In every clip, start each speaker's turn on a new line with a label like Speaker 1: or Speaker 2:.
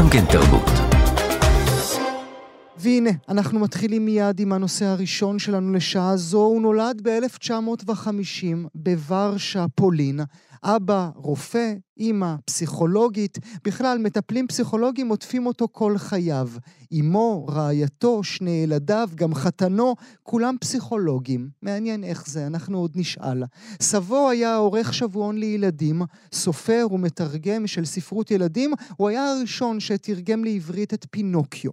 Speaker 1: גם כן תרבות.
Speaker 2: והנה, אנחנו מתחילים מיד עם הנושא הראשון שלנו לשעה זו. הוא נולד ב-1950 בוורשה, פולין. אבא רופא, אימא פסיכולוגית, בכלל מטפלים פסיכולוגיים עוטפים אותו כל חייו. אמו, רעייתו, שני ילדיו, גם חתנו, כולם פסיכולוגים. מעניין איך זה, אנחנו עוד נשאל. סבו היה עורך שבועון לילדים, סופר ומתרגם של ספרות ילדים, הוא היה הראשון שתרגם לעברית את פינוקיו.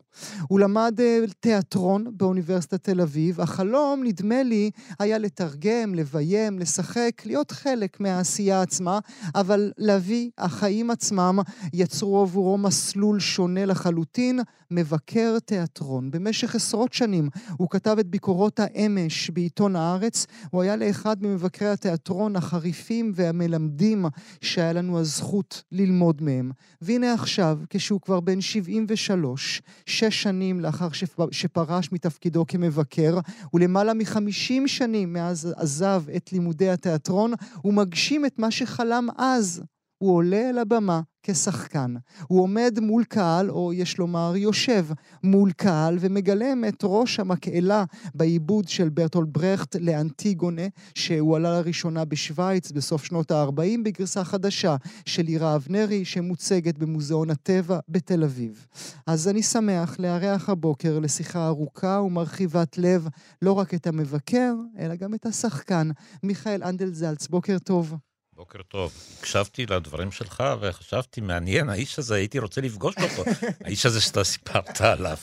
Speaker 2: הוא למד אה, תיאטרון באוניברסיטת תל אביב, החלום, נדמה לי, היה לתרגם, לביים, לשחק, להיות חלק מהעשייה עצמה, אבל להביא, החיים עצמם יצרו עבורו מסלול שונה לחלוטין, מבקר תיאטרון. במשך עשרות שנים הוא כתב את ביקורות האמש בעיתון הארץ. הוא היה לאחד ממבקרי התיאטרון החריפים והמלמדים שהיה לנו הזכות ללמוד מהם. והנה עכשיו, כשהוא כבר בן 73, שש שנים לאחר שפרש מתפקידו כמבקר, ולמעלה מחמישים שנים מאז עזב את לימודי התיאטרון, הוא מגשים את מה שחלם אז. הוא עולה אל הבמה כשחקן. הוא עומד מול קהל, או יש לומר יושב מול קהל, ומגלם את ראש המקהלה בעיבוד של ברטולד ברכט לאנטיגונה, שהוא עלה לראשונה בשוויץ בסוף שנות ה-40 בגרסה חדשה של עירה אבנרי, שמוצגת במוזיאון הטבע בתל אביב. אז אני שמח לארח הבוקר לשיחה ארוכה ומרחיבת לב לא רק את המבקר, אלא גם את השחקן, מיכאל אנדלזלץ. בוקר טוב.
Speaker 3: בוקר טוב. הקשבתי לדברים שלך וחשבתי, מעניין, האיש הזה, הייתי רוצה לפגוש אותו. האיש הזה שאתה סיפרת עליו.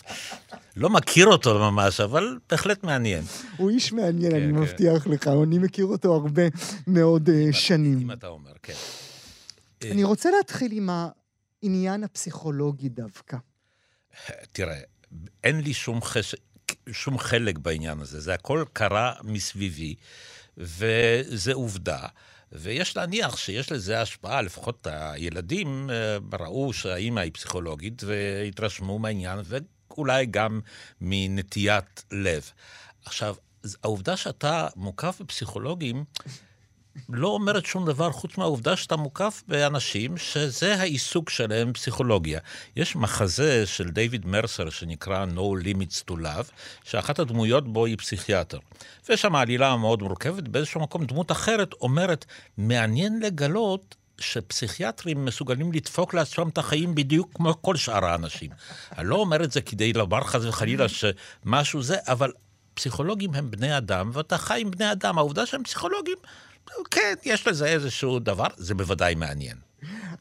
Speaker 3: לא מכיר אותו ממש, אבל בהחלט מעניין.
Speaker 2: הוא איש מעניין, כן, אני כן. מבטיח לך, אני מכיר אותו הרבה מאוד uh, שנים.
Speaker 3: אם אתה אומר, כן.
Speaker 2: אני רוצה להתחיל עם העניין הפסיכולוגי דווקא.
Speaker 3: תראה, אין לי שום, חש... שום חלק בעניין הזה, זה הכל קרה מסביבי, וזה עובדה. ויש להניח שיש לזה השפעה, לפחות הילדים אה, ראו שהאימא היא פסיכולוגית והתרשמו מהעניין, ואולי גם מנטיית לב. עכשיו, העובדה שאתה מוקף בפסיכולוגים, לא אומרת שום דבר חוץ מהעובדה שאתה מוקף באנשים שזה העיסוק שלהם פסיכולוגיה. יש מחזה של דיוויד מרסר שנקרא No Limits to Love, שאחת הדמויות בו היא פסיכיאטר. ויש שם עלילה מאוד מורכבת, באיזשהו מקום דמות אחרת אומרת, מעניין לגלות שפסיכיאטרים מסוגלים לדפוק לעצמם את החיים בדיוק כמו כל שאר האנשים. אני לא אומר את זה כדי לומר חס וחלילה שמשהו זה, אבל פסיכולוגים הם בני אדם, ואתה חי עם בני אדם. העובדה שהם פסיכולוגים כן, יש לזה איזשהו דבר, זה בוודאי מעניין.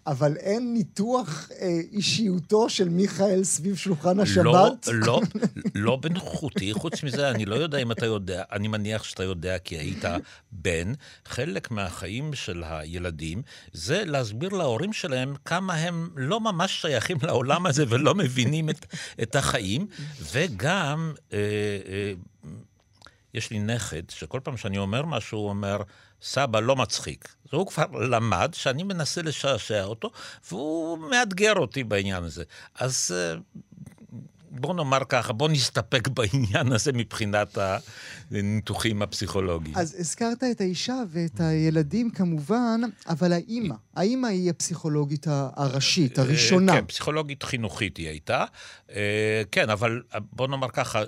Speaker 2: אבל אין ניתוח אה, אישיותו של מיכאל סביב שולחן
Speaker 3: לא,
Speaker 2: השבת?
Speaker 3: לא, לא, לא בנוכחותי. חוץ מזה, אני לא יודע אם אתה יודע, אני מניח שאתה יודע כי היית בן. חלק מהחיים של הילדים זה להסביר להורים שלהם כמה הם לא ממש שייכים לעולם הזה ולא מבינים את, את החיים, וגם... אה, אה, יש לי נכד, שכל פעם שאני אומר משהו, הוא אומר, סבא לא מצחיק. והוא כבר למד שאני מנסה לשעשע אותו, והוא מאתגר אותי בעניין הזה. אז אה, בוא נאמר ככה, בוא נסתפק בעניין הזה מבחינת הניתוחים הפסיכולוגיים.
Speaker 2: אז הזכרת את האישה ואת הילדים כמובן, אבל האימא, האימא היא הפסיכולוגית הראשית, אה, הראשונה.
Speaker 3: כן, פסיכולוגית חינוכית היא הייתה. אה, כן, אבל בוא נאמר ככה,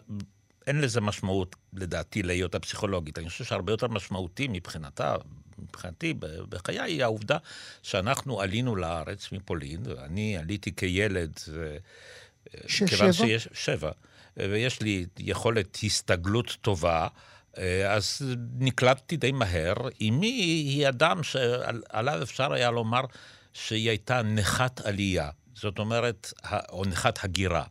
Speaker 3: אין לזה משמעות, לדעתי, להיות הפסיכולוגית. אני חושב שהרבה יותר משמעותי מבחינתה, מבחינתי, בחיי, היא העובדה שאנחנו עלינו לארץ מפולין, ואני עליתי כילד.
Speaker 2: שש, שבע? שיש,
Speaker 3: שבע. ויש לי יכולת הסתגלות טובה. אז נקלטתי די מהר. אמי היא אדם שעליו אפשר היה לומר שהיא הייתה נכת עלייה. זאת אומרת, או נכת הגירה.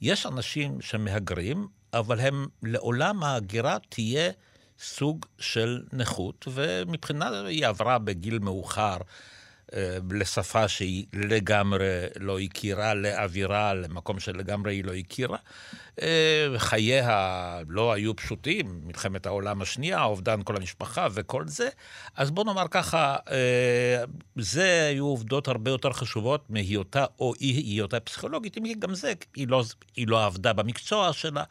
Speaker 3: יש אנשים שמהגרים, אבל הם, לעולם ההגירה תהיה סוג של נכות, ומבחינה היא עברה בגיל מאוחר אה, לשפה שהיא לגמרי לא הכירה, לאווירה, למקום שלגמרי היא לא הכירה. אה, חייה לא היו פשוטים, מלחמת העולם השנייה, אובדן כל המשפחה וכל זה. אז בוא נאמר ככה, אה, זה היו עובדות הרבה יותר חשובות מהיותה או אי היותה פסיכולוגית, אם גם זה, היא לא, היא לא עבדה במקצוע שלה.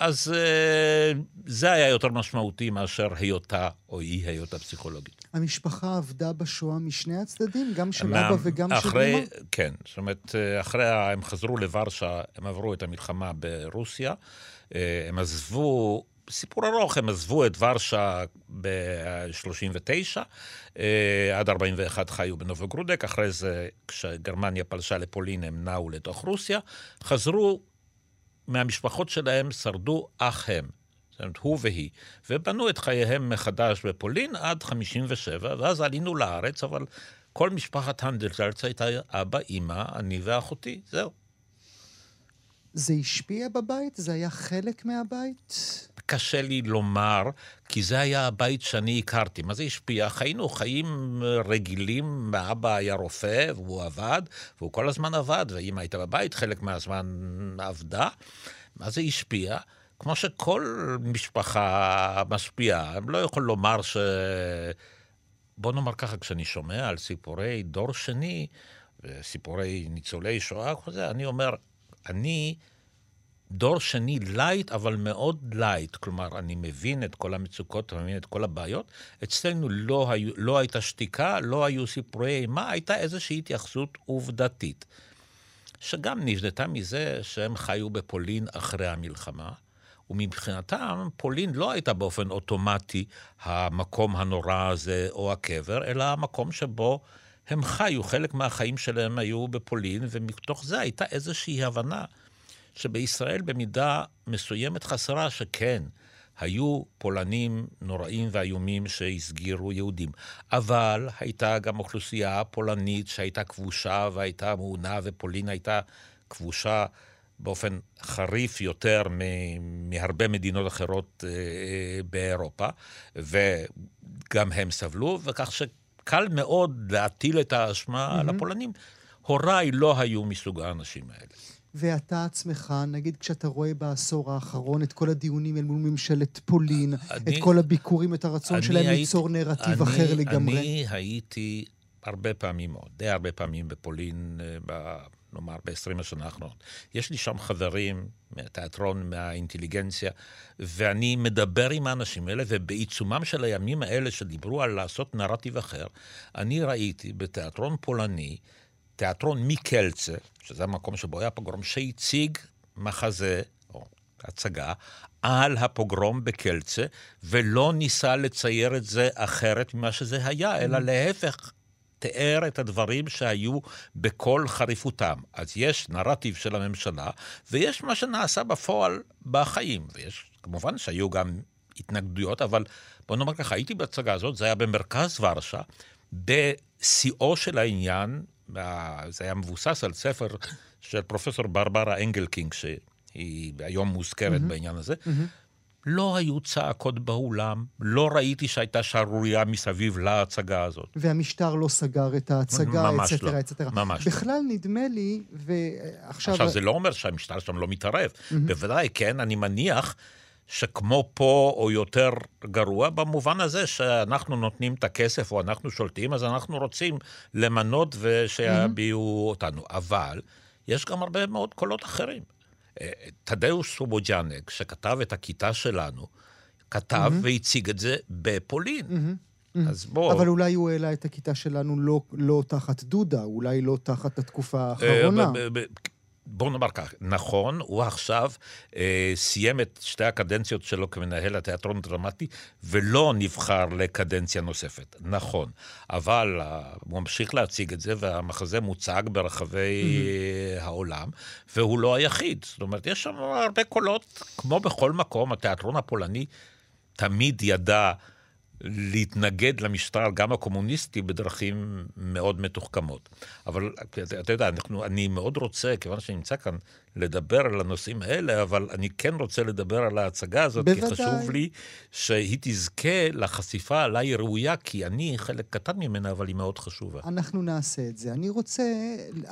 Speaker 3: אז אה, זה היה יותר משמעותי מאשר היותה או אי היותה פסיכולוגית.
Speaker 2: המשפחה עבדה בשואה משני הצדדים? גם של מה, אבא וגם אחרי, של אמא?
Speaker 3: כן, זאת אומרת, אה, אחרי, הם חזרו לוורשה, הם עברו את המלחמה ברוסיה, אה, הם עזבו סיפור ארוך, הם עזבו את ורשה ב-39, עד 41 חיו בנובוגרודק, אחרי זה, כשגרמניה פלשה לפולין, הם נעו לתוך רוסיה, חזרו מהמשפחות שלהם שרדו אך הם. זאת אומרת, הוא והיא, ובנו את חייהם מחדש בפולין עד 57, ואז עלינו לארץ, אבל כל משפחת הנדלזרץ הייתה אבא, אימא, אני ואחותי, זהו.
Speaker 2: זה השפיע בבית? זה היה חלק מהבית?
Speaker 3: קשה לי לומר, כי זה היה הבית שאני הכרתי. מה זה השפיע? חיינו חיים רגילים, אבא היה רופא והוא עבד, והוא כל הזמן עבד, ואמא הייתה בבית, חלק מהזמן עבדה. מה זה השפיע? כמו שכל משפחה משפיעה, אני לא יכול לומר ש... בוא נאמר ככה, כשאני שומע על סיפורי דור שני, וסיפורי ניצולי שואה, אני אומר, אני דור שני light, אבל מאוד light. כלומר, אני מבין את כל המצוקות, אני מבין את כל הבעיות. אצלנו לא, היו, לא הייתה שתיקה, לא היו סיפורי אימה, הייתה איזושהי התייחסות עובדתית. שגם נבנתה מזה שהם חיו בפולין אחרי המלחמה, ומבחינתם פולין לא הייתה באופן אוטומטי המקום הנורא הזה או הקבר, אלא המקום שבו הם חיו, חלק מהחיים שלהם היו בפולין, ומתוך זה הייתה איזושהי הבנה שבישראל במידה מסוימת חסרה, שכן, היו פולנים נוראים ואיומים שהסגירו יהודים. אבל הייתה גם אוכלוסייה פולנית שהייתה כבושה והייתה מעונה, ופולין הייתה כבושה באופן חריף יותר מהרבה מדינות אחרות אה, אה, באירופה, וגם הם סבלו, וכך שקל מאוד להטיל את האשמה mm-hmm. על הפולנים. הוריי לא היו מסוג האנשים האלה.
Speaker 2: ואתה עצמך, נגיד כשאתה רואה בעשור האחרון את כל הדיונים אל מול ממשלת פולין, אני, את כל הביקורים, את הרצון שלהם הייתי, ליצור נרטיב אני, אחר לגמרי.
Speaker 3: אני הייתי הרבה פעמים, די הרבה פעמים בפולין, אה, ב, נאמר, ב-20 השנה האחרונות. יש לי שם חברים מהתיאטרון, מהאינטליגנציה, ואני מדבר עם האנשים האלה, ובעיצומם של הימים האלה שדיברו על לעשות נרטיב אחר, אני ראיתי בתיאטרון פולני, תיאטרון מקלצה, שזה המקום שבו היה פוגרום, שהציג מחזה, או הצגה, על הפוגרום בקלצה, ולא ניסה לצייר את זה אחרת ממה שזה היה, אלא mm. להפך, תיאר את הדברים שהיו בכל חריפותם. אז יש נרטיב של הממשלה, ויש מה שנעשה בפועל בחיים. ויש, כמובן שהיו גם התנגדויות, אבל בוא נאמר ככה, הייתי בהצגה הזאת, זה היה במרכז ורשה, בשיאו של העניין, זה היה מבוסס על ספר של פרופסור ברברה אנגלקינג, שהיא היום מוזכרת mm-hmm. בעניין הזה. Mm-hmm. לא היו צעקות באולם, לא ראיתי שהייתה שערורייה מסביב להצגה הזאת.
Speaker 2: והמשטר לא סגר את ההצגה, אצטרה, לא. אצטרה.
Speaker 3: ממש
Speaker 2: לא. בכלל נדמה לי, ועכשיו...
Speaker 3: עכשיו, זה לא אומר שהמשטר שם לא מתערב. Mm-hmm. בוודאי, כן, אני מניח שכמו פה או יותר גרוע, במובן הזה שאנחנו נותנים את הכסף או אנחנו שולטים, אז אנחנו רוצים למנות ושיביעו mm-hmm. אותנו. אבל יש גם הרבה מאוד קולות אחרים. אה, תדאוש סובוג'אנק, שכתב את הכיתה שלנו, כתב mm-hmm. והציג את זה בפולין. Mm-hmm. אז בוא...
Speaker 2: אבל אולי הוא העלה את הכיתה שלנו לא, לא תחת דודה, אולי לא תחת התקופה האחרונה.
Speaker 3: בואו נאמר כך, נכון, הוא עכשיו אה, סיים את שתי הקדנציות שלו כמנהל התיאטרון הדרמטי, ולא נבחר לקדנציה נוספת. נכון. אבל אה, הוא ממשיך להציג את זה, והמחזה מוצג ברחבי mm-hmm. העולם, והוא לא היחיד. זאת אומרת, יש שם הרבה קולות, כמו בכל מקום, התיאטרון הפולני תמיד ידע... להתנגד למשטר, גם הקומוניסטי, בדרכים מאוד מתוחכמות. אבל אתה יודע, אנחנו, אני מאוד רוצה, כיוון שאני נמצא כאן, לדבר על הנושאים האלה, אבל אני כן רוצה לדבר על ההצגה הזאת, בוודאי. כי חשוב לי שהיא תזכה לחשיפה עליי ראויה, כי אני חלק קטן ממנה, אבל היא מאוד חשובה.
Speaker 2: אנחנו נעשה את זה. אני רוצה,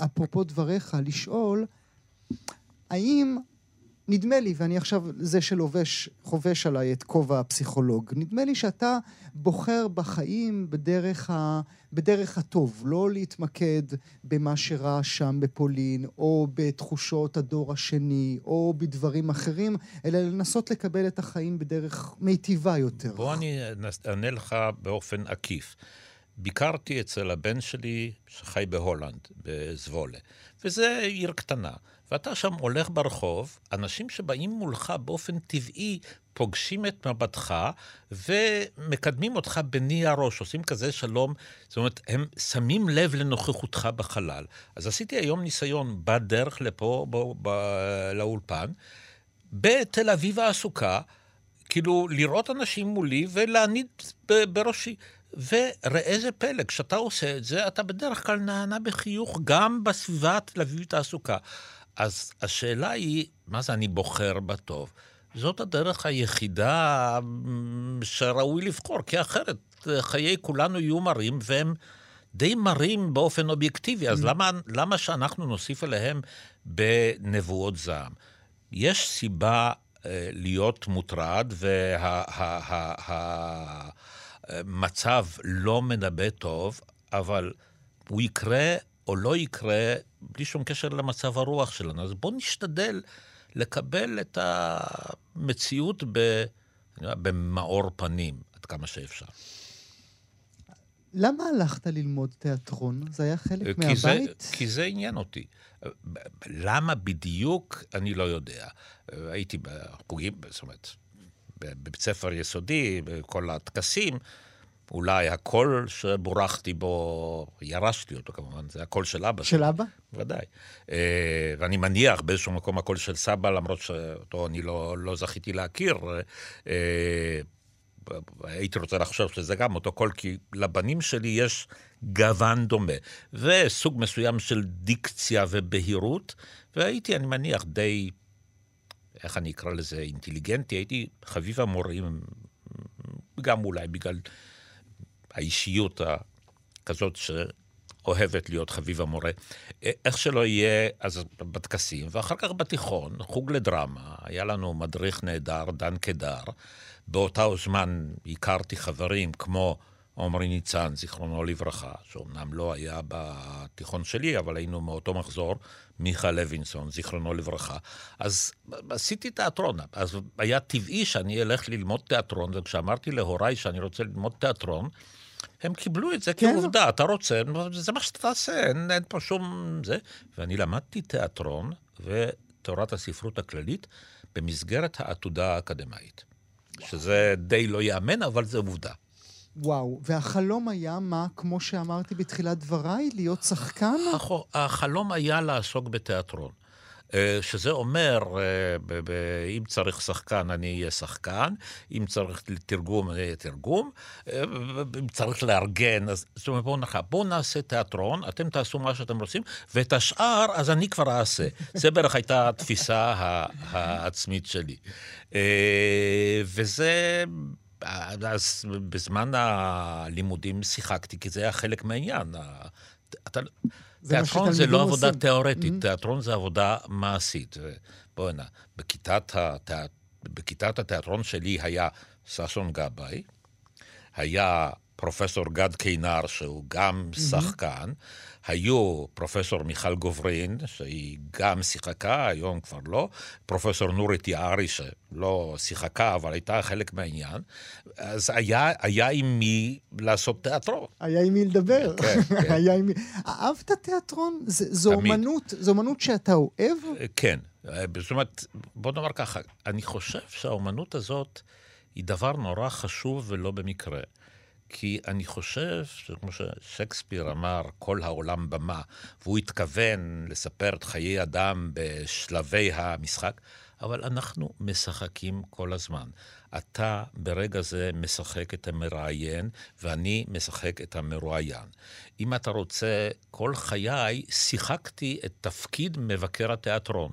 Speaker 2: אפרופו דבריך, לשאול, האם נדמה לי, ואני עכשיו זה שלובש, חובש עליי את כובע הפסיכולוג, נדמה לי שאתה בוחר בחיים בדרך, ה, בדרך הטוב, לא להתמקד במה שראה שם בפולין, או בתחושות הדור השני, או בדברים אחרים, אלא לנסות לקבל את החיים בדרך מיטיבה יותר.
Speaker 3: בוא אני אענה לך באופן עקיף. ביקרתי אצל הבן שלי, שחי בהולנד, בזבולה, וזה עיר קטנה. ואתה שם הולך ברחוב, אנשים שבאים מולך באופן טבעי פוגשים את מבטך ומקדמים אותך בני הראש, עושים כזה שלום, זאת אומרת, הם שמים לב לנוכחותך בחלל. אז עשיתי היום ניסיון בדרך לפה, ב, ב, לאולפן, בתל אביב העסוקה, כאילו לראות אנשים מולי ולהניד בראשי. וראה זה פלא, כשאתה עושה את זה, אתה בדרך כלל נענה בחיוך גם בסביבה התל אביב תעסוקה. אז השאלה היא, מה זה אני בוחר בטוב? זאת הדרך היחידה שראוי לבחור, כי אחרת חיי כולנו יהיו מרים, והם די מרים באופן אובייקטיבי, אז mm. למה, למה שאנחנו נוסיף אליהם בנבואות זעם? יש סיבה אה, להיות מוטרד, והמצב וה, לא מנבא טוב, אבל הוא יקרה או לא יקרה בלי שום קשר למצב הרוח שלנו. אז בואו נשתדל לקבל את המציאות ב, במאור פנים, עד כמה שאפשר.
Speaker 2: למה הלכת ללמוד תיאטרון? זה היה חלק כי מהבית?
Speaker 3: זה, כי זה עניין אותי. למה בדיוק, אני לא יודע. הייתי בחוגים, זאת אומרת, בבית ספר יסודי, בכל הטקסים, אולי הקול שבורכתי בו, ירשתי אותו כמובן, זה הקול של אבא.
Speaker 2: של אבא?
Speaker 3: ודאי. אה, ואני מניח באיזשהו מקום הקול של סבא, למרות שאותו אני לא, לא זכיתי להכיר. אה, הייתי רוצה לחשוב שזה גם אותו קול, כי לבנים שלי יש גוון דומה, וסוג מסוים של דיקציה ובהירות, והייתי, אני מניח, די, איך אני אקרא לזה, אינטליגנטי, הייתי חביב המורים, גם אולי בגלל האישיות הכזאת שאוהבת להיות חביב המורה. איך שלא יהיה, אז בטקסים, ואחר כך בתיכון, חוג לדרמה, היה לנו מדריך נהדר, דן קדר. באותו זמן הכרתי חברים כמו עמרי ניצן, זיכרונו לברכה, שאומנם לא היה בתיכון שלי, אבל היינו מאותו מחזור, מיכה לוינסון, זיכרונו לברכה. אז עשיתי תיאטרון. אז היה טבעי שאני אלך ללמוד תיאטרון, וכשאמרתי להוריי שאני רוצה ללמוד תיאטרון, הם קיבלו את זה כן. כעובדה, אתה רוצה, זה מה שאתה תעשה, אין, אין פה שום זה. ואני למדתי תיאטרון ותורת הספרות הכללית במסגרת העתודה האקדמאית. שזה די לא ייאמן, אבל זה עובדה.
Speaker 2: וואו, והחלום היה מה, כמו שאמרתי בתחילת דבריי, להיות שחקן?
Speaker 3: החלום היה לעסוק בתיאטרון. אה, שזה אומר, אה, אם צריך שחקן, אני אהיה שחקן, אם צריך תרגום, אני אהיה תרגום, אה, אם צריך לארגן, אז זאת אומרת, בואו נחה, בואו נעשה תיאטרון, אתם תעשו מה שאתם רוצים, ואת השאר, אז אני כבר אעשה. זה בערך הייתה התפיסה העצמית שלי. וזה... אז בזמן הלימודים שיחקתי, כי זה היה חלק מהעניין. אתה, תיאטרון זה לא עבודה עושים. תיאורטית, mm-hmm. תיאטרון זה עבודה מעשית. בואי נא, בכיתת, התיאט... בכיתת התיאטרון שלי היה ששון גבאי, היה פרופסור גד קינר, שהוא גם mm-hmm. שחקן, היו פרופסור מיכל גוברין, שהיא גם שיחקה, היום כבר לא, פרופסור נורית יערי, שלא שיחקה, אבל הייתה חלק מהעניין, אז היה, היה עם מי לעשות תיאטרון.
Speaker 2: היה עם מי לדבר. כן, כן. היה עם מי... אהבת תיאטרון? זה, זו תמיד. אומנות, זו אומנות שאתה אוהב?
Speaker 3: כן. זאת אומרת, בוא נאמר ככה, אני חושב שהאומנות הזאת היא דבר נורא חשוב ולא במקרה. כי אני חושב שכמו ששייקספיר אמר, כל העולם במה, והוא התכוון לספר את חיי אדם בשלבי המשחק, אבל אנחנו משחקים כל הזמן. אתה ברגע זה משחק את המראיין, ואני משחק את המרואיין. אם אתה רוצה, כל חיי שיחקתי את תפקיד מבקר התיאטרון.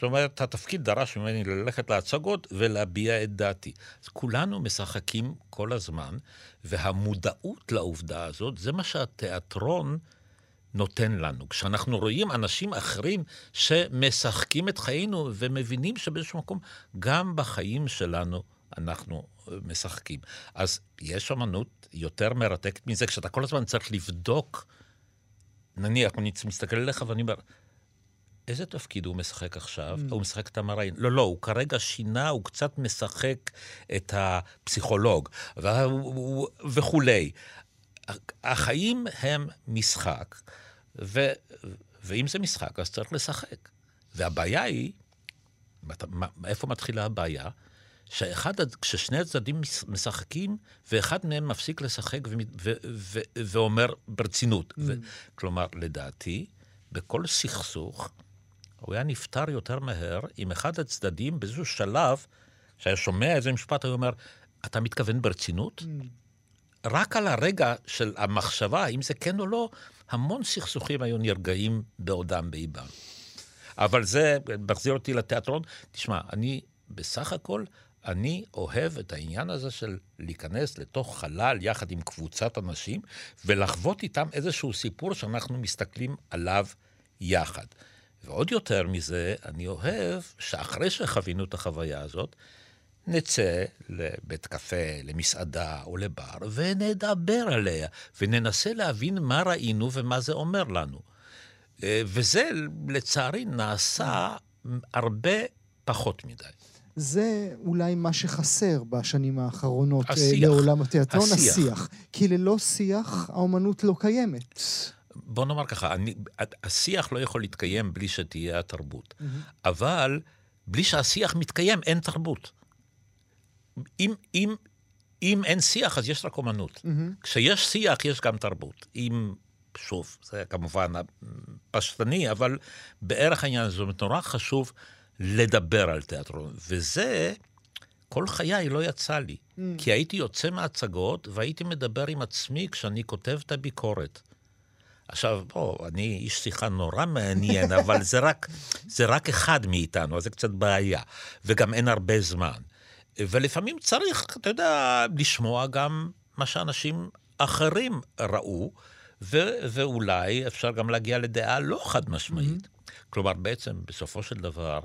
Speaker 3: זאת אומרת, התפקיד דרש ממני ללכת להצגות ולהביע את דעתי. אז כולנו משחקים כל הזמן, והמודעות לעובדה הזאת, זה מה שהתיאטרון נותן לנו. כשאנחנו רואים אנשים אחרים שמשחקים את חיינו ומבינים שבאיזשהו מקום, גם בחיים שלנו אנחנו אה, משחקים. אז יש אמנות יותר מרתקת מזה, כשאתה כל הזמן צריך לבדוק, נניח, אני מסתכל עליך ואני אומר, איזה תפקיד הוא משחק עכשיו? Mm. הוא משחק את המראיין. לא, לא, הוא כרגע שינה, הוא קצת משחק את הפסיכולוג וכולי. החיים הם משחק, ו, ואם זה משחק, אז צריך לשחק. והבעיה היא, איפה מתחילה הבעיה? שאחד, כששני הצדדים משחקים, ואחד מהם מפסיק לשחק ו, ו, ו, ואומר ברצינות. Mm. ו, כלומר, לדעתי, בכל סכסוך, הוא היה נפטר יותר מהר אם אחד הצדדים באיזשהו שלב, כשהיה שומע איזה משפט, הוא אומר, אתה מתכוון ברצינות? Mm. רק על הרגע של המחשבה, אם זה כן או לא, המון סכסוכים היו נרגעים בעודם באיבם. אבל זה מחזיר אותי לתיאטרון. תשמע, אני בסך הכל, אני אוהב את העניין הזה של להיכנס לתוך חלל יחד עם קבוצת אנשים ולחוות איתם איזשהו סיפור שאנחנו מסתכלים עליו יחד. ועוד יותר מזה, אני אוהב שאחרי שחווינו את החוויה הזאת, נצא לבית קפה, למסעדה או לבר, ונדבר עליה, וננסה להבין מה ראינו ומה זה אומר לנו. אה, וזה, לצערי, נעשה הרבה פחות מדי.
Speaker 2: זה אולי מה שחסר בשנים האחרונות אה, השיח, לעולם התיאטרון, השיח. השיח. כי ללא שיח האומנות לא קיימת.
Speaker 3: בוא נאמר ככה, אני, השיח לא יכול להתקיים בלי שתהיה התרבות. Mm-hmm. אבל בלי שהשיח מתקיים, אין תרבות. אם, אם, אם אין שיח, אז יש רק אומנות. Mm-hmm. כשיש שיח, יש גם תרבות. אם, שוב, זה כמובן פשטני, אבל בערך העניין הזה, זאת אומרת, נורא חשוב לדבר על תיאטרון. וזה, כל חיי לא יצא לי. Mm. כי הייתי יוצא מהצגות והייתי מדבר עם עצמי כשאני כותב את הביקורת. עכשיו, בוא, אני איש שיחה נורא מעניין, אבל זה רק, זה רק אחד מאיתנו, אז זה קצת בעיה. וגם אין הרבה זמן. ולפעמים צריך, אתה יודע, לשמוע גם מה שאנשים אחרים ראו, ו- ואולי אפשר גם להגיע לדעה לא חד משמעית. Mm-hmm. כלומר, בעצם, בסופו של דבר,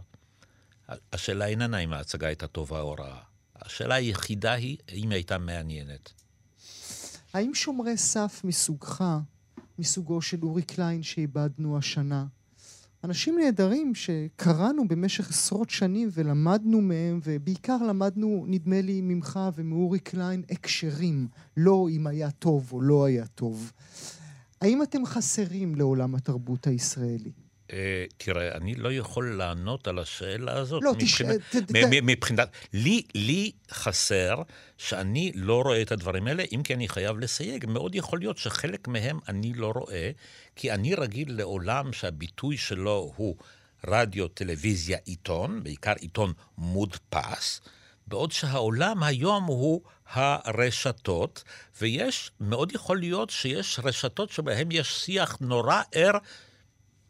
Speaker 3: השאלה איננה אם ההצגה הייתה טובה או רעה. השאלה היחידה היא אם היא הייתה מעניינת.
Speaker 2: האם שומרי סף מסוגך, מסוגו של אורי קליין שאיבדנו השנה, אנשים נהדרים שקראנו במשך עשרות שנים ולמדנו מהם, ובעיקר למדנו, נדמה לי, ממך ומאורי קליין, הקשרים, לא אם היה טוב או לא היה טוב. האם אתם חסרים לעולם התרבות הישראלי?
Speaker 3: אה, תראה, אני לא יכול לענות על השאלה הזאת.
Speaker 2: לא, תשאל...
Speaker 3: מבחינת... לי, לי חסר שאני לא רואה את הדברים האלה, אם כי אני חייב לסייג. מאוד יכול להיות שחלק מהם אני לא רואה, כי אני רגיל לעולם שהביטוי שלו הוא רדיו, טלוויזיה, עיתון, בעיקר עיתון מודפס, בעוד שהעולם היום הוא הרשתות, ויש, מאוד יכול להיות שיש רשתות שבהן יש שיח נורא ער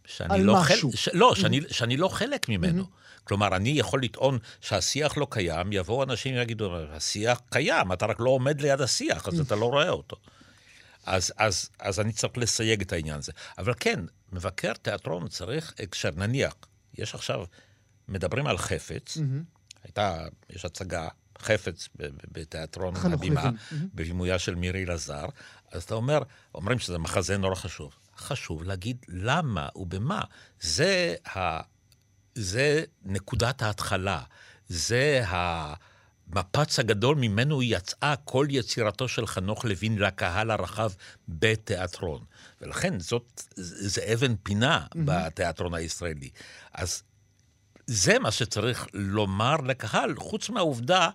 Speaker 2: שאני לא משהו.
Speaker 3: חל... ש... לא, שאני, שאני לא חלק ממנו. Mm-hmm. כלומר, אני יכול לטעון שהשיח לא קיים, יבואו אנשים ויגידו, השיח קיים, אתה רק לא עומד ליד השיח, אז אתה לא רואה אותו. אז, אז, אז אני צריך לסייג את העניין הזה. אבל כן, מבקר תיאטרון צריך הקשר. נניח, יש עכשיו, מדברים על חפץ, mm-hmm. הייתה, יש הצגה, חפץ בתיאטרון הבימה, mm-hmm. בבימויה של מירי אלעזר, אז אתה אומר, אומרים שזה מחזה נורא חשוב. חשוב להגיד למה ובמה. זה, ה... זה נקודת ההתחלה, זה המפץ הגדול ממנו יצאה כל יצירתו של חנוך לוין לקהל הרחב בתיאטרון. ולכן זאת, זה אבן פינה mm-hmm. בתיאטרון הישראלי. אז זה מה שצריך לומר לקהל, חוץ מהעובדה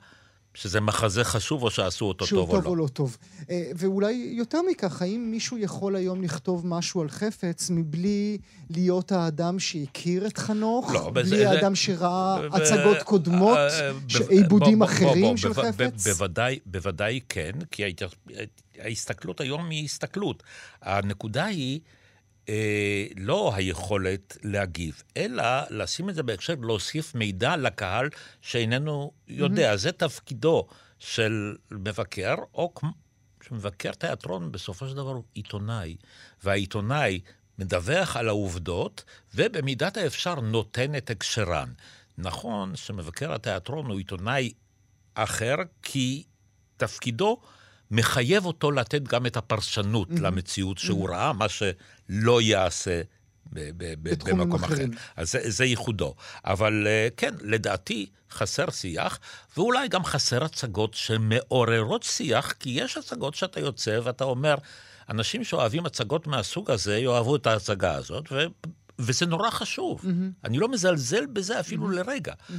Speaker 3: שזה מחזה חשוב או שעשו אותו טוב,
Speaker 2: טוב או לא.
Speaker 3: שהוא טוב
Speaker 2: או לא טוב. אה, ואולי יותר מכך, האם מישהו יכול היום לכתוב משהו על חפץ מבלי להיות האדם שהכיר את חנוך?
Speaker 3: לא,
Speaker 2: בלי זה, האדם. שראה ב... הצגות קודמות, ב... עיבודים אחרים של ב... חפץ?
Speaker 3: בוודאי, בוודאי כן, כי ההסתכלות היום היא הסתכלות. הנקודה היא... אה, לא היכולת להגיב, אלא לשים את זה בהקשר, להוסיף מידע לקהל שאיננו יודע. Mm-hmm. זה תפקידו של מבקר, או שמבקר תיאטרון בסופו של דבר הוא עיתונאי, והעיתונאי מדווח על העובדות, ובמידת האפשר נותן את הקשרן. נכון שמבקר התיאטרון הוא עיתונאי אחר, כי תפקידו מחייב אותו לתת גם את הפרשנות mm-hmm. למציאות שהוא mm-hmm. ראה, מה שלא יעשה במקום אחרים. אחר. אז זה, זה ייחודו. אבל אה, כן, לדעתי חסר שיח, ואולי גם חסר הצגות שמעוררות שיח, כי יש הצגות שאתה יוצא ואתה אומר, אנשים שאוהבים הצגות מהסוג הזה יאהבו את ההצגה הזאת, ו... וזה נורא חשוב. Mm-hmm. אני לא מזלזל בזה אפילו mm-hmm. לרגע. Mm-hmm.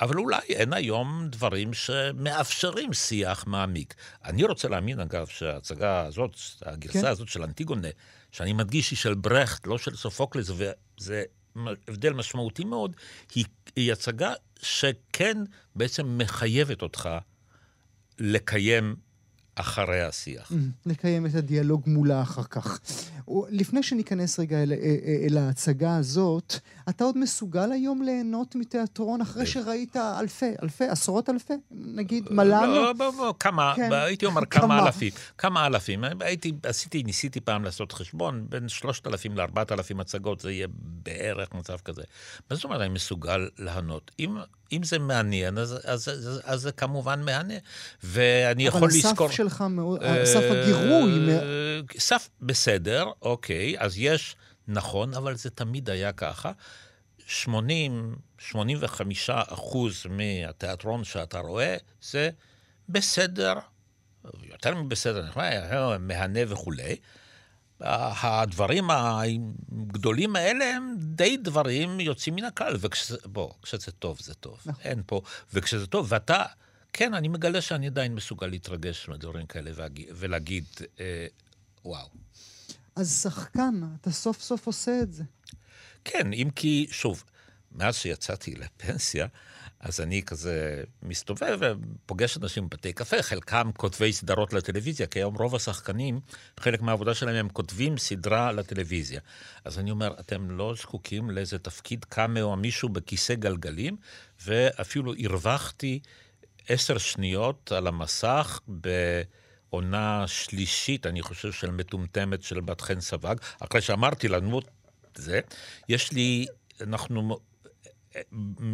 Speaker 3: אבל אולי אין היום דברים שמאפשרים שיח מעמיק. אני רוצה להאמין, אגב, שההצגה הזאת, הגרסה כן. הזאת של אנטיגונה, שאני מדגיש היא של ברכט, לא של סופוקלס, וזה הבדל משמעותי מאוד, היא, היא הצגה שכן בעצם מחייבת אותך לקיים אחרי השיח.
Speaker 2: לקיים את הדיאלוג מולה אחר כך. לפני שניכנס רגע אל, אל, אה, אה, ההצגה הזאת, אתה עוד מסוגל היום ליהנות מתיאטרון אחרי שראית אלפי, אלפי, עשרות אלפי? נגיד מלאנו?
Speaker 3: לא, לא, לא, כמה, כן. הייתי אומר כמה אלפים. כמה אלפים. הייתי, עשיתי, ניסיתי פעם לעשות חשבון, בין שלושת אלפים לארבעת אלפים הצגות, זה יהיה בערך מצב כזה. מה זאת אומרת, אני מסוגל ליהנות? אם אם זה מעניין, אז, אז, אז, אז זה כמובן מהנה. ואני יכול לזכור...
Speaker 2: אבל הסף שלך, מאוד, אה, סף הגירוי...
Speaker 3: סף בסדר, אוקיי, אז יש, נכון, אבל זה תמיד היה ככה. 80, 85 אחוז מהתיאטרון שאתה רואה, זה בסדר, יותר מבסדר, מהנה וכולי. הדברים הגדולים האלה הם די דברים יוצאים מן הכלל, וכשזה, בוא, כשזה טוב, זה טוב. נכון. אין פה, וכשזה טוב, ואתה, כן, אני מגלה שאני עדיין מסוגל להתרגש מדברים כאלה ולהגיד, אה, וואו.
Speaker 2: אז שחקן, אתה סוף סוף עושה את זה.
Speaker 3: כן, אם כי, שוב, מאז שיצאתי לפנסיה, אז אני כזה מסתובב ופוגש אנשים בבתי קפה, חלקם כותבי סדרות לטלוויזיה, כי היום רוב השחקנים, חלק מהעבודה שלהם הם כותבים סדרה לטלוויזיה. אז אני אומר, אתם לא זקוקים לאיזה תפקיד קאמי או מישהו בכיסא גלגלים, ואפילו הרווחתי עשר שניות על המסך ב... עונה שלישית, אני חושב, של מטומטמת של בת חן סבג, אחרי שאמרתי לנו זה, יש לי, אנחנו,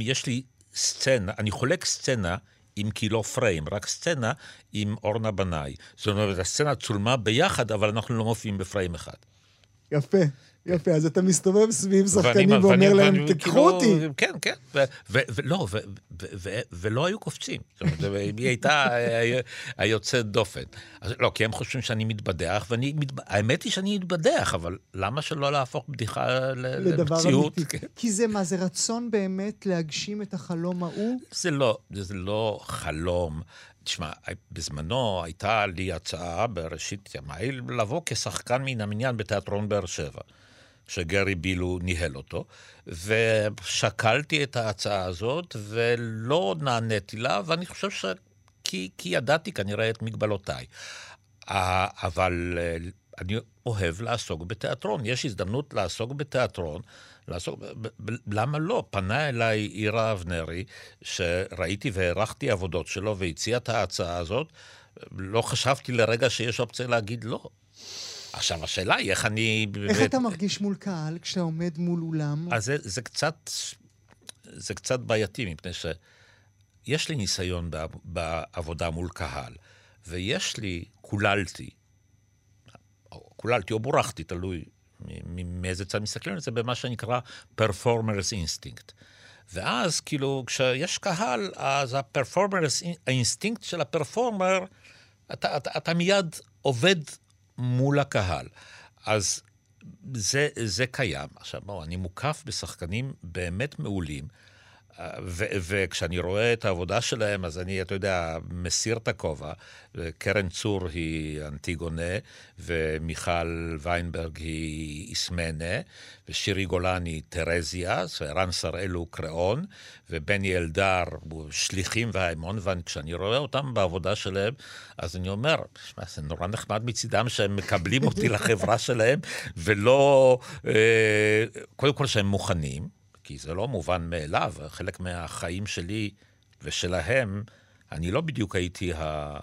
Speaker 3: יש לי סצנה, אני חולק סצנה עם קילו פריים, רק סצנה עם אורנה בנאי. זאת אומרת, הסצנה צולמה ביחד, אבל אנחנו לא מופיעים בפריים אחד.
Speaker 2: יפה. יפה, אז אתה מסתובב סביב שחקנים ואומר להם, תקחו אותי.
Speaker 3: כן, כן, ולא, ולא היו קופצים. זאת אומרת, היא הייתה היוצאת דופן. לא, כי הם חושבים שאני מתבדח, והאמת היא שאני מתבדח, אבל למה שלא להפוך בדיחה למציאות?
Speaker 2: כן. כי זה מה, זה רצון באמת להגשים את החלום ההוא?
Speaker 3: זה לא, זה לא חלום. תשמע, בזמנו הייתה לי הצעה בראשית ימיי לבוא כשחקן מן המניין בתיאטרון באר שבע. שגרי בילו ניהל אותו, ושקלתי את ההצעה הזאת ולא נעניתי לה, ואני חושב ש... כי, כי ידעתי כנראה את מגבלותיי. אבל אה, אני אוהב לעסוק בתיאטרון. יש הזדמנות לעסוק בתיאטרון. לעסוק, למה לא? פנה אליי עירה אבנרי, שראיתי והערכתי עבודות שלו, והציע את ההצעה הזאת. לא חשבתי לרגע שיש אופציה להגיד לא. עכשיו, השאלה היא איך אני...
Speaker 2: איך. אתה מרגיש מול קהל כשאתה עומד מול אולם?
Speaker 3: אז זה, זה קצת... זה קצת בעייתי, מפני שיש לי ניסיון בעבודה מול קהל, ויש לי, קוללתי, קוללתי או בורכתי, תלוי מאיזה צד מסתכלים על זה, במה שנקרא performer's instinct. ואז, כאילו, כשיש קהל, אז ה performer's, האינסטינקט של ה performer, אתה, אתה, אתה מיד עובד מול הקהל. אז זה, זה קיים. עכשיו, בואו, אני מוקף בשחקנים באמת מעולים. וכשאני רואה את העבודה שלהם, אז אני, אתה יודע, מסיר את הכובע. קרן צור היא אנטיגונה, ומיכל ויינברג היא איסמנה, ושירי גולני היא טרזיה, וערן שראל הוא קריאון, ובני אלדר הוא שליחים והאמון, וכשאני רואה אותם בעבודה שלהם, אז אני אומר, שמע, זה נורא נחמד מצידם שהם מקבלים אותי לחברה שלהם, ולא, אה, קודם כל שהם מוכנים. כי זה לא מובן מאליו, חלק מהחיים שלי ושלהם, אני לא בדיוק הייתי ה...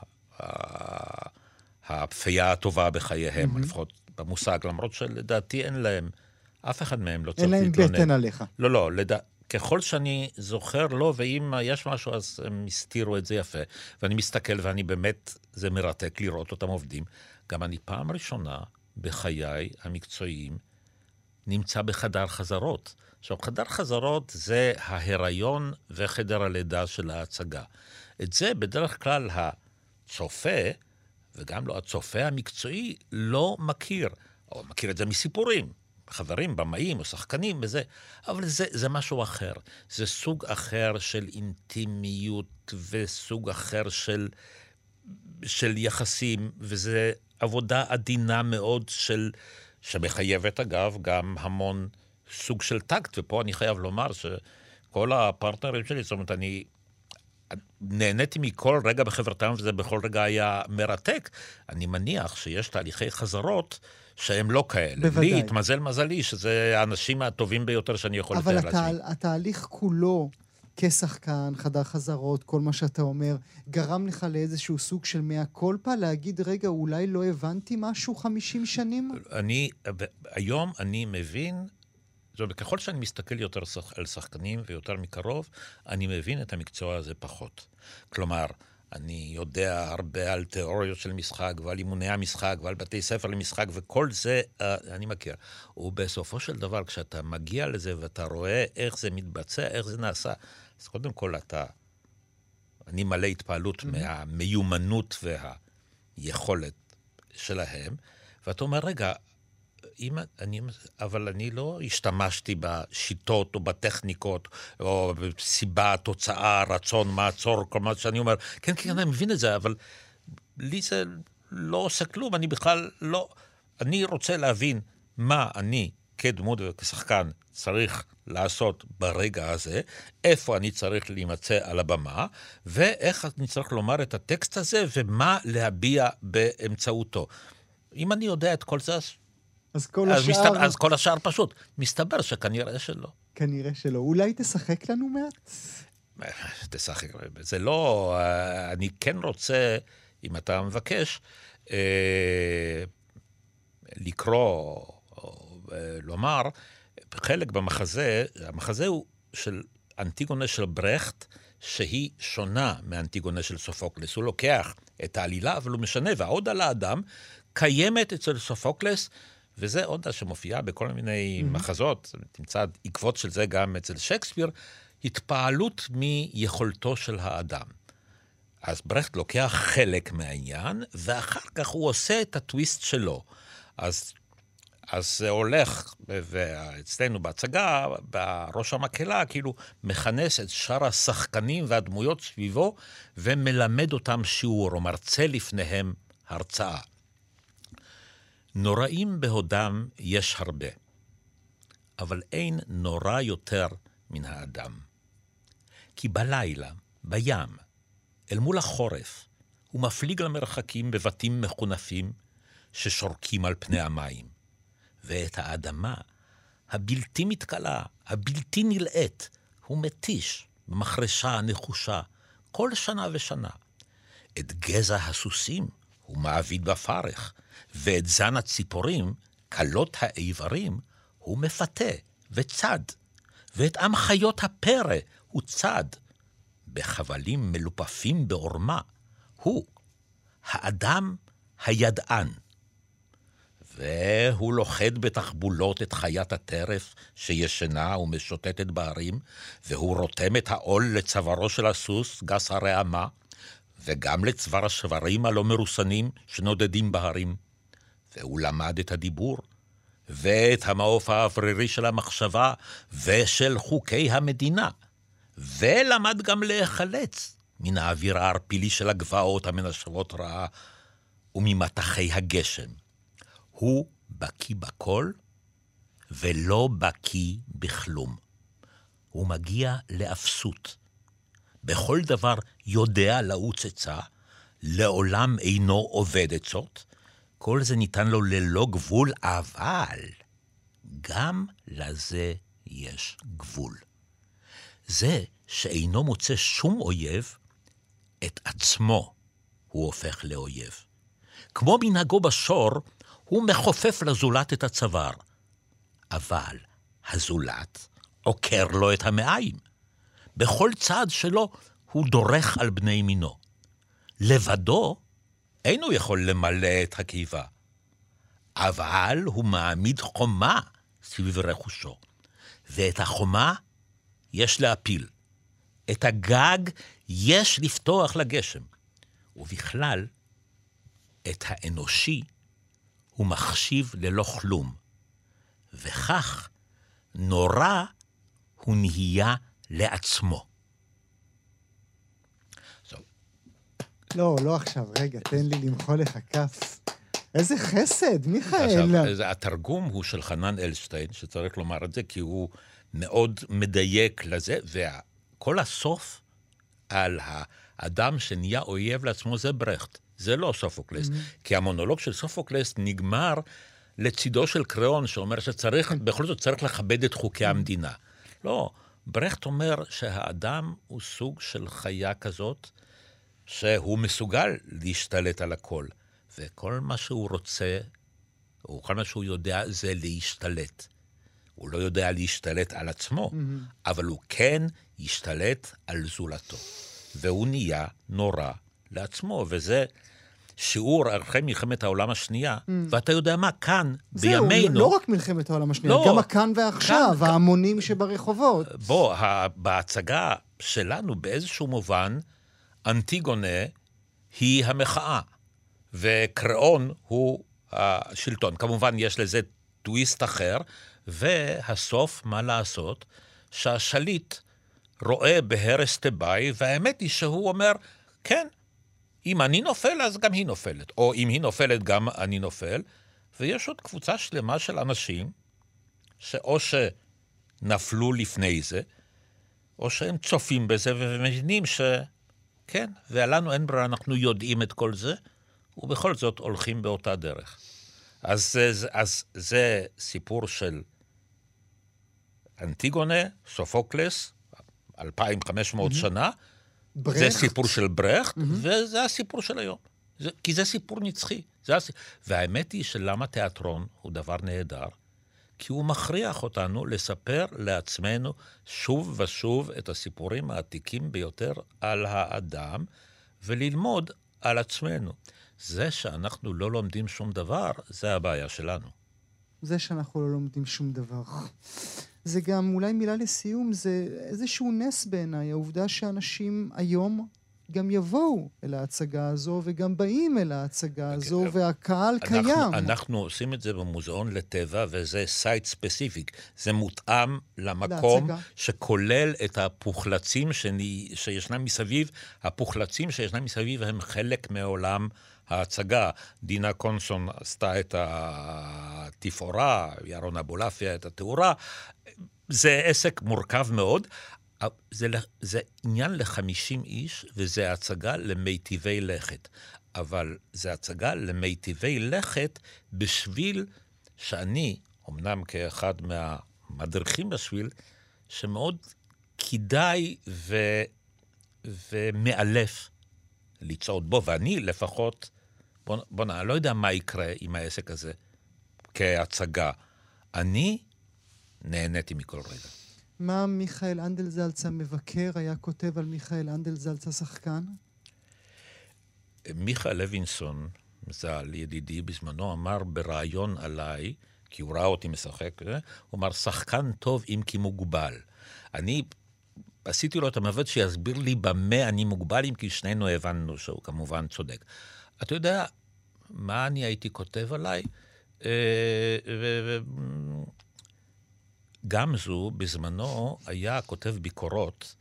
Speaker 3: הפפייה הטובה בחייהם, mm-hmm. לפחות במושג, למרות שלדעתי אין להם, אף אחד מהם לא צריך
Speaker 2: אין
Speaker 3: להתלונן.
Speaker 2: להם בטן עליך.
Speaker 3: לא, לא, לדע... ככל שאני זוכר, לא, ואם יש משהו, אז הם הסתירו את זה יפה. ואני מסתכל, ואני באמת, זה מרתק לראות אותם עובדים. גם אני פעם ראשונה בחיי המקצועיים נמצא בחדר חזרות. עכשיו, חדר חזרות זה ההיריון וחדר הלידה של ההצגה. את זה בדרך כלל הצופה, וגם לא הצופה המקצועי, לא מכיר. או מכיר את זה מסיפורים. חברים, במאים או שחקנים וזה, אבל זה, זה משהו אחר. זה סוג אחר של אינטימיות וסוג אחר של, של יחסים, וזה עבודה עדינה מאוד של, שמחייבת אגב גם המון סוג של טקט, ופה אני חייב לומר שכל הפרטנרים שלי, זאת אומרת, אני נהניתי מכל רגע בחברתם, וזה בכל רגע היה מרתק. אני מניח שיש תהליכי חזרות שהם לא כאלה.
Speaker 2: בוודאי.
Speaker 3: לי התמזל מזלי שזה האנשים הטובים ביותר שאני יכול לתאר
Speaker 2: אבל
Speaker 3: לעצמי.
Speaker 2: התה, התהליך כולו, כשחקן, חדר חזרות, כל מה שאתה אומר, גרם לך לאיזשהו סוג של מאה קולפה, להגיד, רגע, אולי לא הבנתי משהו 50 שנים?
Speaker 3: אני, היום אני מבין, זאת אומרת, ככל שאני מסתכל יותר על שחקנים ויותר מקרוב, אני מבין את המקצוע הזה פחות. כלומר, אני יודע הרבה על תיאוריות של משחק ועל אימוני המשחק ועל בתי ספר למשחק, וכל זה uh, אני מכיר. ובסופו של דבר, כשאתה מגיע לזה ואתה רואה איך זה מתבצע, איך זה נעשה, אז קודם כל אתה... אני מלא התפעלות mm-hmm. מהמיומנות והיכולת שלהם, ואתה אומר, רגע, אם אני, אבל אני לא השתמשתי בשיטות או בטכניקות, או בסיבה, תוצאה, רצון, מעצור, כל מה שאני אומר. כן, כן, אני מבין את זה, אבל לי זה לא עושה כלום, אני בכלל לא... אני רוצה להבין מה אני כדמות וכשחקן צריך לעשות ברגע הזה, איפה אני צריך להימצא על הבמה, ואיך אני צריך לומר את הטקסט הזה, ומה להביע באמצעותו. אם אני יודע את כל זה, אז
Speaker 2: אז כל
Speaker 3: אז,
Speaker 2: השאר...
Speaker 3: מסתבר, אז כל השאר פשוט. מסתבר שכנראה שלא.
Speaker 2: כנראה שלא. אולי תשחק לנו מעט?
Speaker 3: תשחק. זה לא... אה, אני כן רוצה, אם אתה מבקש, אה, לקרוא או אה, לומר, חלק במחזה, המחזה הוא של אנטיגונה של ברכט, שהיא שונה מאנטיגונה של סופוקלס. הוא לוקח את העלילה, אבל הוא משנה, והעוד על האדם קיימת אצל סופוקלס וזה עוד שמופיעה בכל מיני mm-hmm. מחזות, תמצא עקבות של זה גם אצל שייקספיר, התפעלות מיכולתו של האדם. אז ברכט לוקח חלק מהעניין, ואחר כך הוא עושה את הטוויסט שלו. אז, אז זה הולך, ואצלנו בהצגה, בראש המקהלה, כאילו מכנס את שאר השחקנים והדמויות סביבו, ומלמד אותם שיעור, או מרצה לפניהם הרצאה. נוראים בהודם יש הרבה, אבל אין נורא יותר מן האדם. כי בלילה, בים, אל מול החורף, הוא מפליג למרחקים בבתים מחונפים ששורקים על פני המים, ואת האדמה הבלתי מתכלה, הבלתי נלאית, הוא מתיש במחרשה הנחושה כל שנה ושנה. את גזע הסוסים הוא מעביד בפרך, ואת זן הציפורים, כלות האיברים, הוא מפתה וצד, ואת עם חיות הפרא הוא צד. בחבלים מלופפים בעורמה, הוא, האדם הידען. והוא לוכד בתחבולות את חיית הטרף שישנה ומשוטטת בהרים, והוא רותם את העול לצווארו של הסוס, גס הרעמה, וגם לצוואר השברים הלא מרוסנים שנודדים בהרים. והוא למד את הדיבור, ואת המעוף האוורירי של המחשבה, ושל חוקי המדינה, ולמד גם להיחלץ מן האוויר הערפילי של הגבעות המנשבות רעה, וממטחי הגשם. הוא בקיא בכל, ולא בקיא בכלום. הוא מגיע לאפסות. בכל דבר יודע לעוץ עצה, לעולם אינו עובד עצות, כל זה ניתן לו ללא גבול, אבל גם לזה יש גבול. זה שאינו מוצא שום אויב, את עצמו הוא הופך לאויב. כמו מנהגו בשור, הוא מכופף לזולת את הצוואר. אבל הזולת עוקר לו את המעיים. בכל צעד שלו הוא דורך על בני מינו. לבדו אינו יכול למלא את הקיבה, אבל הוא מעמיד חומה סביב רכושו, ואת החומה יש להפיל. את הגג יש לפתוח לגשם, ובכלל, את האנושי הוא מחשיב ללא כלום, וכך נורא הוא נהיה לעצמו.
Speaker 2: לא, לא עכשיו, רגע, תן לי למחוא לך כף. איזה חסד, מיכאל.
Speaker 3: עכשיו, התרגום הוא של חנן אלשטיין, שצריך לומר את זה, כי הוא מאוד מדייק לזה, וכל הסוף על האדם שנהיה אויב לעצמו זה ברכט, זה לא סופוקלס. Mm-hmm. כי המונולוג של סופוקלס נגמר לצידו של קריאון, שאומר שצריך, כן. בכל זאת צריך לכבד את חוקי mm-hmm. המדינה. לא, ברכט אומר שהאדם הוא סוג של חיה כזאת, שהוא מסוגל להשתלט על הכל. וכל מה שהוא רוצה, או כל מה שהוא יודע, זה להשתלט. הוא לא יודע להשתלט על עצמו, mm-hmm. אבל הוא כן ישתלט על זולתו. והוא נהיה נורא לעצמו, וזה שיעור אחרי מלחמת העולם השנייה, mm. ואתה יודע מה, כאן, זהו, בימינו...
Speaker 2: זהו, לא רק מלחמת העולם השנייה, לא, גם הכאן ועכשיו, כאן, ההמונים כאן, שברחובות.
Speaker 3: בוא, בהצגה שלנו, באיזשהו מובן, אנטיגונה היא המחאה, וקראון הוא השלטון. כמובן, יש לזה טוויסט אחר, והסוף, מה לעשות? שהשליט רואה בהרס תיבאי, והאמת היא שהוא אומר, כן, אם אני נופל, אז גם היא נופלת. או אם היא נופלת, גם אני נופל. ויש עוד קבוצה שלמה של אנשים, שאו שנפלו לפני זה, או שהם צופים בזה ומבינים ש... כן, ולנו אין ברירה, אנחנו יודעים את כל זה, ובכל זאת הולכים באותה דרך. אז, אז, אז זה סיפור של אנטיגונה, סופוקלס, 2,500 mm-hmm. שנה, ברכט. זה סיפור של ברכט, mm-hmm. וזה הסיפור של היום. זה, כי זה סיפור נצחי. זה הסיפ... והאמת היא שלמה תיאטרון הוא דבר נהדר, כי הוא מכריח אותנו לספר לעצמנו שוב ושוב את הסיפורים העתיקים ביותר על האדם, וללמוד על עצמנו. זה שאנחנו לא לומדים שום דבר, זה הבעיה שלנו.
Speaker 2: זה שאנחנו לא לומדים שום דבר. זה גם, אולי מילה לסיום, זה איזשהו נס בעיניי, העובדה שאנשים היום גם יבואו אל ההצגה הזו, וגם באים אל ההצגה אוקיי, הזו, והקהל אנחנו, קיים.
Speaker 3: אנחנו עושים את זה במוזיאון לטבע, וזה site specific. זה מותאם למקום להצגה. שכולל את הפוחלצים שני, שישנם מסביב. הפוחלצים שישנם מסביב הם חלק מעולם ההצגה. דינה קונסון עשתה את התפאורה, ירון אבולעפיה את התאורה. זה עסק מורכב מאוד. זה, זה עניין לחמישים איש, וזה הצגה למיטיבי לכת. אבל זה הצגה למיטיבי לכת בשביל שאני, אמנם כאחד מהמדריכים בשביל, שמאוד כדאי ו, ומאלף לצעוד בו, ואני לפחות, בוא'נה, בוא, אני לא יודע מה יקרה עם העסק הזה כהצגה. אני נהניתי מכל רגע.
Speaker 2: מה מיכאל אנדלזלץ המבקר היה כותב על מיכאל אנדלזלץ השחקן?
Speaker 3: מיכאל לוינסון, ז"ל, ידידי, בזמנו אמר בריאיון עליי, כי הוא ראה אותי משחק, אה, הוא אמר, שחקן טוב אם כי מוגבל. אני עשיתי לו את המוות שיסביר לי במה אני מוגבל, אם כי שנינו הבנו שהוא כמובן צודק. אתה יודע מה אני הייתי כותב עליי? אה, גמזו בזמנו היה כותב ביקורות,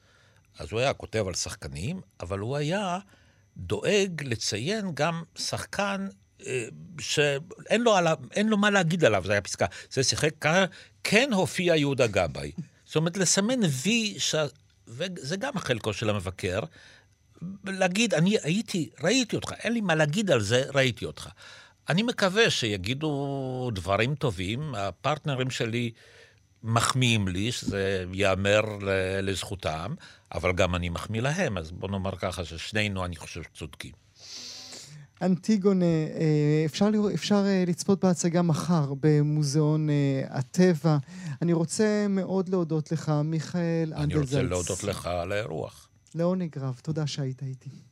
Speaker 3: אז הוא היה כותב על שחקנים, אבל הוא היה דואג לציין גם שחקן אה, שאין לו, עליו, לו מה להגיד עליו, זו הייתה פסקה. זה שיחק כאן, כן הופיע יהודה גבאי. זאת אומרת, לסמן וי, ש... וזה גם חלקו של המבקר, להגיד, אני הייתי, ראיתי אותך, אין לי מה להגיד על זה, ראיתי אותך. אני מקווה שיגידו דברים טובים, הפרטנרים שלי מחמיאים לי, שזה ייאמר לזכותם, אבל גם אני מחמיא להם, אז בוא נאמר ככה ששנינו, אני חושב, צודקים.
Speaker 2: אנטיגונה, אה, אפשר, אפשר אה, לצפות בהצגה מחר במוזיאון אה, הטבע. אני רוצה מאוד להודות לך, מיכאל
Speaker 3: אנדלזלץ. אני רוצה להודות לך על האירוח.
Speaker 2: לעונג רב, תודה שהיית איתי.